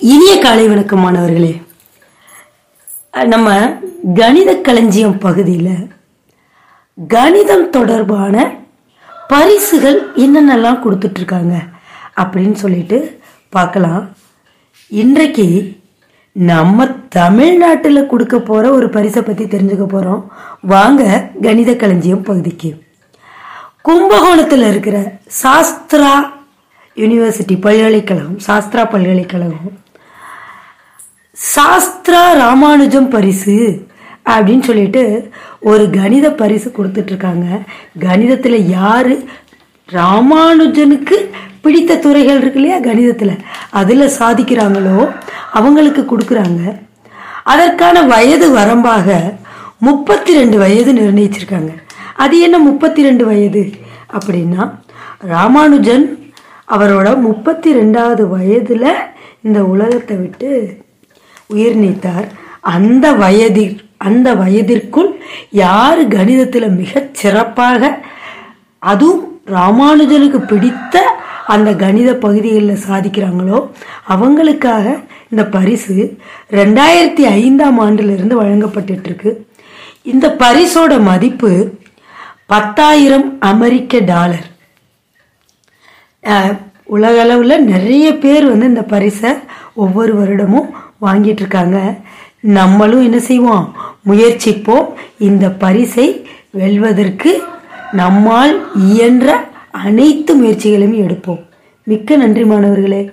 இனிய காலை வணக்கம் மாணவர்களே நம்ம கணித களஞ்சியம் பகுதியில் கணிதம் தொடர்பான பரிசுகள் என்னென்னலாம் கொடுத்துட்ருக்காங்க அப்படின்னு சொல்லிட்டு பார்க்கலாம். இன்றைக்கு நம்ம தமிழ்நாட்டில் கொடுக்க போகிற ஒரு பரிசை பற்றி தெரிஞ்சுக்க போகிறோம் வாங்க கணித களஞ்சியம் பகுதிக்கு. கும்பகோணத்தில் இருக்கிற சாஸ்திரா யூனிவர்சிட்டி பல்கலைக்கழகம் சாஸ்திரா பல்கலைக்கழகம் சாஸ்திரா ராமானுஜம் பரிசு அப்படின்னு சொல்லிட்டு ஒரு கணித பரிசு கொடுத்துட்ருக்காங்க. கணிதத்தில் யார்? ராமானுஜனுக்கு பிடித்த துறைகள் இருக்கு இல்லையா கணிதத்தில். அதில் சாதிக்கிறாங்களோ அவங்களுக்கு கொடுக்குறாங்க. அதற்கான வயது வரம்பாக முப்பத்தி ரெண்டு வயது நிர்ணயிச்சிருக்காங்க. அது என்ன முப்பத்தி ரெண்டு வயது? அப்படின்னா ராமானுஜன் அவரோட முப்பத்தி ரெண்டாவது வயதில் இந்த உலகத்தை விட்டு உயிர் நீத்தார் அந்த வயதில் அந்த வயதிற்குள் யார் கணிதத்தில் மிகச் சிறப்பாக அதுவும் ராமானுஜனுக்கு பிடித்த அந்த கணித பகுதிகளில் சாதிக்கிறாங்களோ அவங்களுக்காக இந்த பரிசு ரெண்டாயிரத்தி ஐந்தாம் ஆண்டிலிருந்து வழங்கப்பட்டுருக்கு இந்த பரிசோட மதிப்பு பத்தாயிரம் அமெரிக்க டாலர். உலகளவில் நிறைய பேர் வந்து இந்த பரிசை ஒவ்வொரு வருடமும் வாங்கிட்டு இருக்காங்க நம்மளும் என்ன செய்வோம்? முயற்சிப்போம். இந்த பரிசை வெல்வதற்கு நம்மால் இயன்ற அனைத்து முயற்சிகளையும் எடுப்போம். மிக்க நன்றி மாணவர்களே.